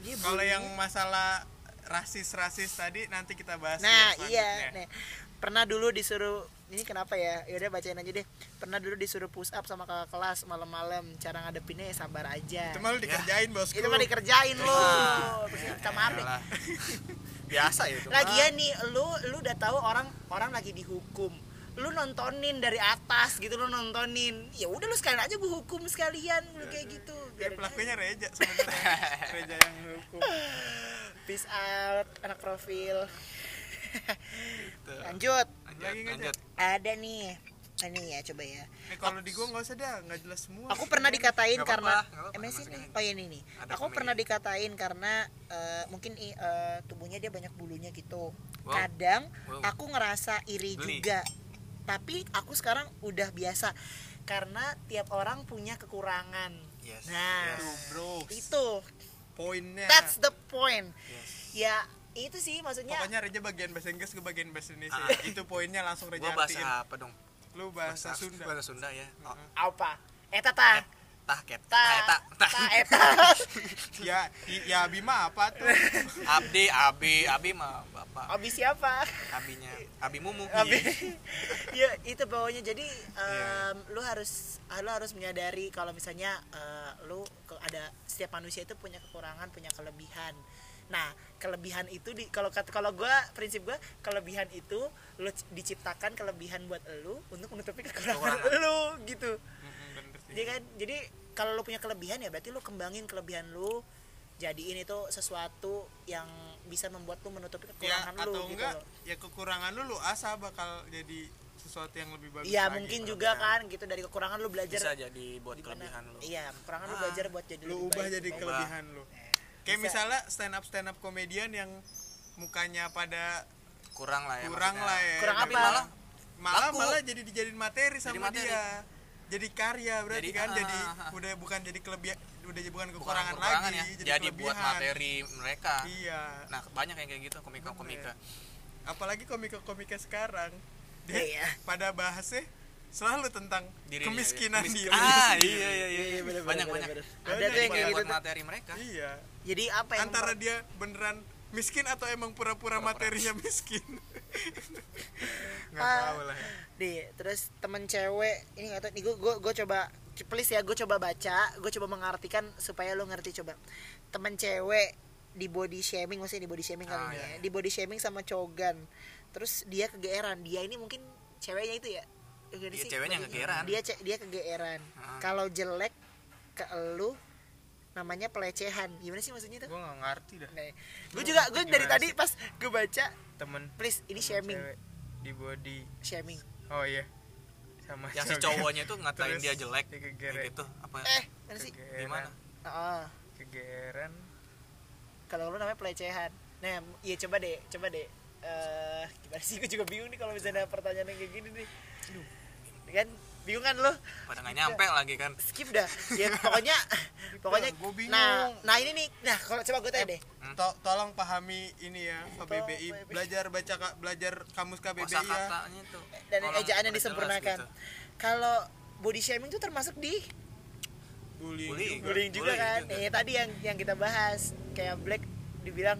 Dia Kalau yang masalah rasis-rasis tadi nanti kita bahas. Nah, ya iya. Nih, pernah dulu disuruh ini kenapa ya? Yaudah bacain aja deh. Pernah dulu disuruh push up sama kakak kelas malam-malam. Cara ngadepinnya ya sabar aja. Itu mah lu dikerjain bosku. Itu mah dikerjain lo. Kita. Yalah. biasa ya itu mah. Lagian nih, lu lu udah tahu orang orang lagi dihukum. Lu nontonin dari atas gitu lu nontonin. Ya udah lu sekalian aja gua hukum sekalian lu kayak gitu. Biar pelakunya Reja sebenarnya. Reja yang hukum. Peace out anak profil. Gitu. Lanjut. lanjut Lagi nggak, lanjut Ada nih. Ini ya coba ya. Eh kalau di gua nggak usah dah, nggak jelas semua. Aku pernah dikatain Nggak karena masih masukin nih. Oh ya ini nih. Ada Aku pernah dikatain karena eh, mungkin eh, tubuhnya dia banyak bulunya gitu. Wow. Kadang Wow. aku ngerasa iri Geli. juga. Tapi aku sekarang udah biasa karena tiap orang punya kekurangan. Yes, Nah, bro. itu Poinnya. that's the point. yes. Ya, itu sih maksudnya Pokoknya Reja bagian bahasa Inggris ke bagian bahasa Indonesia. Ah. Itu poinnya langsung Reja gua bahasa artiin. apa dong Lu bahasa Sunda. bahasa Sunda ya oh, apa? Eta ta. Tah ket Ta. tah eta tah Ta eta. Ya, i- ya Bima apa tuh? abdi abi abi mah bapak Abi siapa? abinya abi mumu Abi. ya itu bawahnya jadi Iya. em, lu harus lu harus menyadari kalau misalnya eh, lu ada setiap manusia itu punya kekurangan punya kelebihan nah kelebihan itu di kalau kalau gua prinsip gua kelebihan itu lu diciptakan kelebihan buat lu untuk menutupi kekurangan Kekurangan. lu gitu Mm-mm, bener sih. jadi kan jadi kalau lu punya kelebihan ya berarti lu kembangin kelebihan lu jadiin itu sesuatu yang bisa membuat lu menutupi ya kekurangan lu atau gitu enggak loh. ya kekurangan lu lu asah bakal jadi sesuatu yang lebih bagus Iya lagi. mungkin juga kan gitu dari kekurangan lu belajar bisa jadi buat di mana- kelebihan lu Iya, kekurangan lu Ah, belajar buat jadi lu ubah baik, jadi supaya- kelebihan lu kayak Bisa. misalnya stand up stand up komedian yang mukanya pada kurang lah ya kurang maksudnya. lah ya Kurang apa? malah malah Laku. malah jadi dijadiin materi Jadi sama materi. dia jadi karya berarti Jadi, kan ah, jadi ah, ah. udah bukan jadi kelebihan udah bukan Bukan kekurangan, kekurangan lagi ya. jadi, buat kelebihan. materi mereka. Iya. Nah banyak yang kayak gitu komika komika apalagi komika-komika sekarang. Dia Iya. pada bahasnya selalu tentang Diri- kemiskinan kemis- diri. Ah iya iya. iya, Iya, bener, banyak bener, banyak. bener. Banyak Ada tuh yang kayak gitu buat tuh. materi mereka. Iya. Jadi apa yang antara dia beneran miskin atau emang Pura-pura. materinya miskin nggak Ah. tahu lah ya. Nih, terus temen cewek ini nggak tahu nih gue gue gue coba please ya gue coba baca gue coba mengartikan supaya lo ngerti coba temen cewek di body shaming maksudnya di body shaming kali Ah, ini iya. ya di body shaming sama cogan terus dia kegeeran dia ini mungkin ceweknya itu ya Gimana Iya, sih? ceweknya kegeeran. dia dia kegeeran Ah. kalau jelek ke elu namanya pelecehan. Gimana sih maksudnya itu gue nggak ngerti dah. Nah, gue juga gue dari tadi pas gue baca temen please ini temen shaming. cewek di body. Shaming. Oh iya. Sama yang si cowok. cowoknya tuh ngatain Terus dia jelek kayak gitu. Apa? Eh mana sih? Gimana? Ah, kegeeran kalau lu namanya pelecehan. Nah iya coba deh coba deh. Eh gimana sih? Gue juga bingung nih kalau misalnya ada pertanyaan yang kayak gini nih. Aduh. kan bingung kan lo pada nggak nyampe lagi kan. Skip dah. Ya pokoknya pokoknya nah nah ini nih. Nah kalau coba gue tanya deh. To- tolong pahami ini ya KBBI belajar baca ka- belajar kamus KBBI ya. Tuh dan ejaan yang disempurnakan. gitu. kalau body shaming itu termasuk di bullying, Bullying. juga. bullying juga Bullying kan? juga. eh tadi yang yang kita bahas. Kayak Black dibilang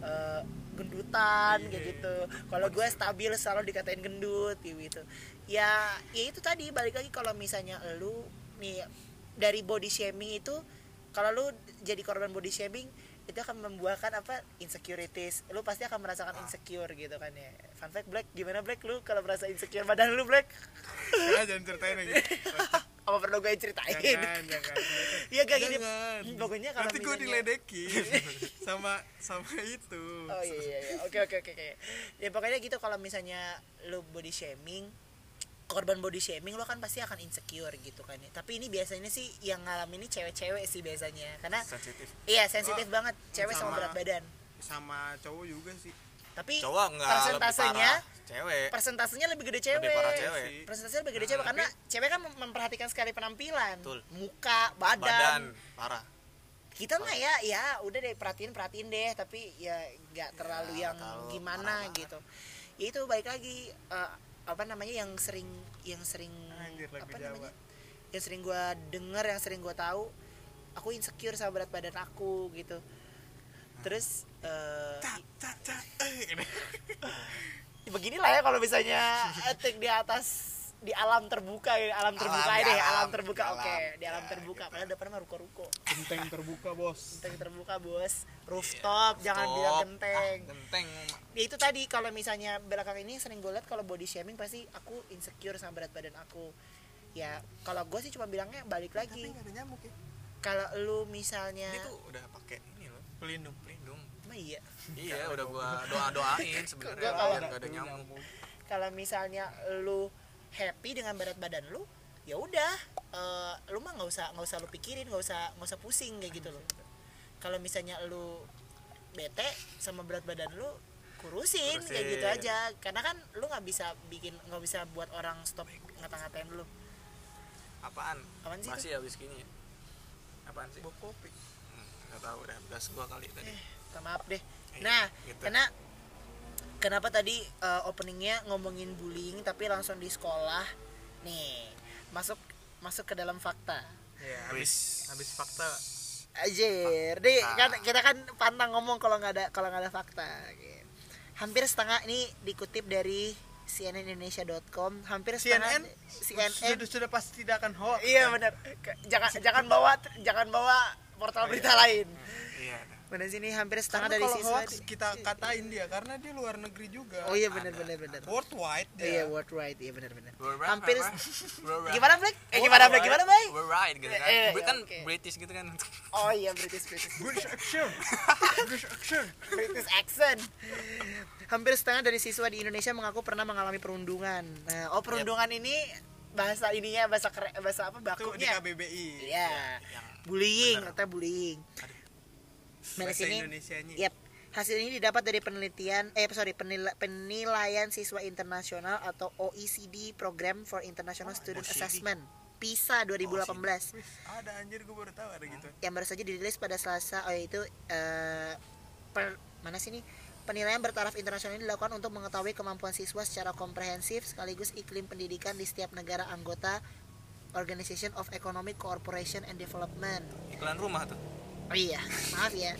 eh, gendutan Iya. kayak gitu. Kalau gue stabil selalu dikatain gendut gitu ya ya itu tadi balik lagi kalau misalnya lu nih dari body shaming itu kalau lu jadi korban body shaming itu akan membuahkan apa insecurities. Lu pasti akan merasakan insecure gitu kan ya. Fun fact Black gimana Black? Lu kalau merasa insecure badan lu Black? Jangan, jangan ceritain lagi apa perlu gue ceritain? Jangan jangan Iya gak gini. Pokoknya kalau nanti gue diledekin. Sama sama itu. Oh iya iya iya. Oke oke oke oke. Ya pokoknya gitu kalau misalnya lu body shaming korban body shaming lo kan pasti akan insecure gitu kan ya. Tapi ini biasanya sih yang ngalamin ini cewek-cewek sih biasanya. Karena sensitif iya sensitif Oh, banget cewek sama, sama- berat badan. sama cowok juga sih Tapi cowok enggak persentasenya cewek persentasenya lebih gede cewek. lebih parah cewek. Persentasenya lebih gede Nah, cewek karena tapi- cewek kan mem- memperhatikan sekali penampilan, Betul. muka, badan. badan parah Kita mah ya ya udah deh perhatiin perhatiin deh tapi ya nggak terlalu Ya, yang terlalu gimana parah gitu. Ya itu baik lagi eh, apa namanya yang sering yang sering Anjir, apa Jawa. namanya? Yang sering gua denger, yang sering gua tahu aku insecure sama berat badan aku gitu. Terus eh. Eh, ya beginilah ya kalau misalnya etik di atas di alam terbuka ya alam terbuka Alam, deh di alam, alam terbuka oke alam. di alam Ya, terbuka gitu. padahal depannya mah ruko-ruko. Genteng terbuka bos. Genteng terbuka bos. Rooftop jangan Stop. bilang genteng. Ah, genteng. Ya itu tadi kalau misalnya belakang ini sering gue liat kalau body shaming pasti aku insecure sama berat badan aku. Ya kalau gue sih cuma bilangnya balik lagi. ya? Kalau lu misalnya ini tuh udah pakai ini loh pelindung pelindung. Emang iya. Iya udah gua doa doain sebenarnya kalau- ada nyamuk. Kalau misalnya lu happy dengan berat badan lu ya udah eh, lu mah nggak usah nggak usah lu pikirin nggak usah nggak usah pusing kayak gitu loh. Kalau misalnya lu bete sama berat badan lu kurusin, kayak gitu Kurusin. aja. Karena kan lu nggak bisa bikin nggak bisa buat orang stop ngata-ngatain lu. Apaan? Apaan sih masih habis gini? Ya? apaan sih? Bawa kopi. Hmm, nggak tahu udah gas gua kali tadi. Minta maaf deh. Iya, nah gitu. karena kenapa tadi eh, openingnya ngomongin bullying tapi langsung di sekolah nih masuk masuk ke dalam fakta ya habis habis fakta Ajer, deh kan kita kan pantang ngomong kalau nggak ada kalau nggak ada fakta. gitu. Hampir setengah ini dikutip dari cnnindonesia.com. Hampir setengah CNN CNN. sudah sudah pasti tidak akan hoax Iya kan? benar. Jangan jangan bawa jangan bawa portal berita lain. Mana sini hampir setengah Karena dari kalau siswa hoax kita katain dia karena dia luar negeri juga. oh iya benar benar benar Worldwide dia. iya worldwide iya benar benar hampir gimana Black eh gimana Black gimana Bay We're right gitu kan. Eh, Gue kan. British gitu kan. oh iya British British British action. British action. British accent. Hampir setengah dari siswa di Indonesia mengaku pernah mengalami perundungan. Nah, oh perundungan ini bahasa ininya bahasa kere, bahasa apa Itu di bakunya? KBBI. Iya. Yang Bullying bener. atau bullying. Di Bahasa Indonesianya. Yep. Hasil ini didapat dari penelitian eh sorry penila- penilaian siswa internasional atau OECD Program for International Student OECD. Assessment PISA 2018 Wih, ada anjir gue baru tahu ada gitu. yang baru saja dirilis pada Selasa oh yaitu eh, per, mana sini penilaian bertaraf internasional ini dilakukan untuk mengetahui kemampuan siswa secara komprehensif sekaligus iklim pendidikan di setiap negara anggota Organization of Economic Cooperation and Development. iklan rumah tuh. Oh iya, maaf ya.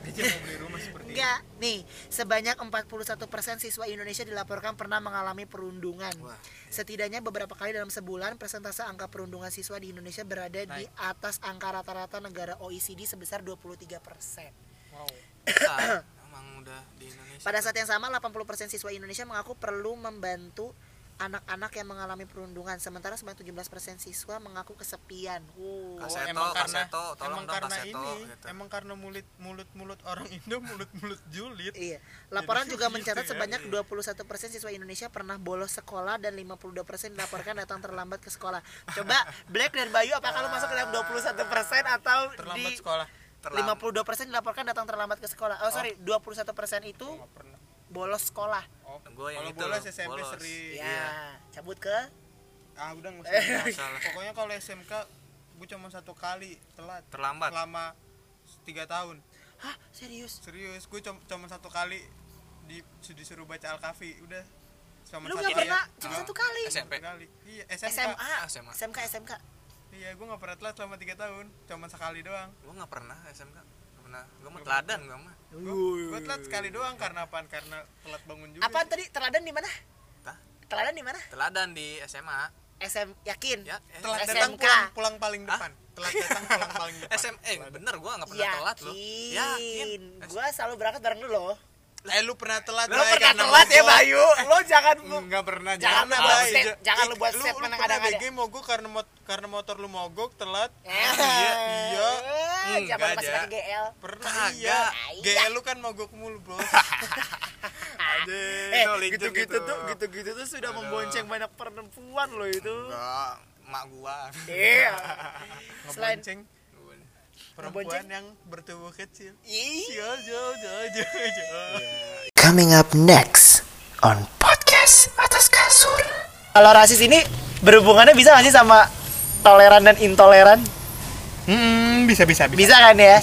Enggak, nih sebanyak 41% siswa Indonesia dilaporkan pernah mengalami perundungan. Wah. Setidaknya beberapa kali dalam sebulan persentase angka perundungan siswa di Indonesia berada di atas angka rata-rata negara OECD sebesar 23%. Wow. Emang udah di Indonesia. Pada saat yang sama 80% siswa Indonesia mengaku perlu membantu anak-anak yang mengalami perundungan sementara sebanyak 17% siswa mengaku kesepian. Wow. Kaseto, emang karena kaseto, tolong emang dong karena kaseto, ini gitu. emang karena mulut mulut mulut orang Indo mulut mulut julid Iya. Laporan Jadi juga gitu mencatat ya, sebanyak iya. 21% siswa Indonesia pernah bolos sekolah dan 52% dilaporkan datang terlambat ke sekolah. Coba Black dan Bayu apakah lu masuk ke dalam 21% atau terlambat di sekolah Terlam- 52% dilaporkan datang terlambat ke sekolah. Oh, sorry, 21% itu pernah bolos sekolah. oh Gua yang kalau itu, bolos SMP bolos. sering Ya, cabut ke ah udah nggak usah pokoknya kalau SMK gue cuma satu kali telat Terlambat. selama tiga tahun Hah, serius? serius gue cuma cuma satu kali di disuruh baca al kafi udah cuma Lu satu nggak pernah kali. cuma Ah, satu kali? SMP. satu kali iya SMK SMA, SMA. SMK, SMK. iya gue nggak pernah telat selama tiga tahun cuma sekali doang Gua nggak pernah SMK. Pernah. Gua mah teladan gua mah. gue telat sekali doang karena apaan karena telat bangun juga Apa sih. tadi teladan di mana? Hah? Teladan di mana? Teladan di SMA. SM yakin? Ya, eh, telat SMK. datang pulang, pulang paling Hah? depan telat datang pulang paling depan SM eh bener gua nggak pernah telat loh. Yakin. Yakin. Gua selalu berangkat bareng lu loh. Eh lu pernah telat Lu Bay, pernah karena telat ya. Bayu? Lo jangan lu Nggak pernah Jangan jangan lu buat Bay. step- jangan lu buat Lu- statement lu yang pernah ada-ada. BG mogok karena mot karena motor lu mogok telat Eh, iya iya eh, Zaman Enggak, masih Ja. pakai GL. pernah Kagak. iya Iya. GL lu kan mogok mulu bro Aduh, Eh, gitu-gitu gitu. tuh, gitu-gitu tuh sudah Aduh. membonceng banyak perempuan loh itu. Enggak, mak gua. Iya. Selain ngebonceng perempuan yang bertubuh kecil jauh jauh jauh jauh jauh Coming up next on podcast atas kasur. Kalau rasis ini berhubungannya bisa nggak sih sama toleran dan intoleran? hmm bisa bisa Bisa kan ya?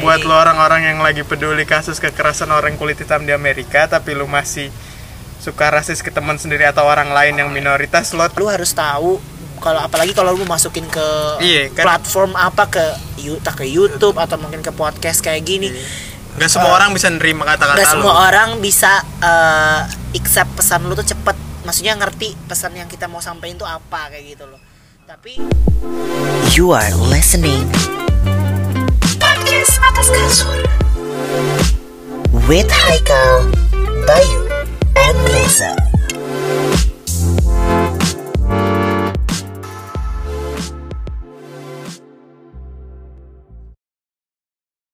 buat lo orang-orang yang lagi peduli kasus kekerasan orang kulit hitam di Amerika tapi lu masih suka rasis ke teman sendiri atau orang lain yang minoritas lo lu harus tahu kalau apalagi kalau lu masukin ke Iya, kan? platform apa ke entah ke YouTube atau mungkin ke podcast kayak gini. Gak semua orang bisa nerima kata-kata Gak lu. semua orang bisa eh, accept pesan lu tuh cepet. Maksudnya ngerti pesan yang kita mau sampaikan tuh apa kayak gitu loh. Tapi You are listening podcast atas kasur. with Haikal, Bayu, and Reza.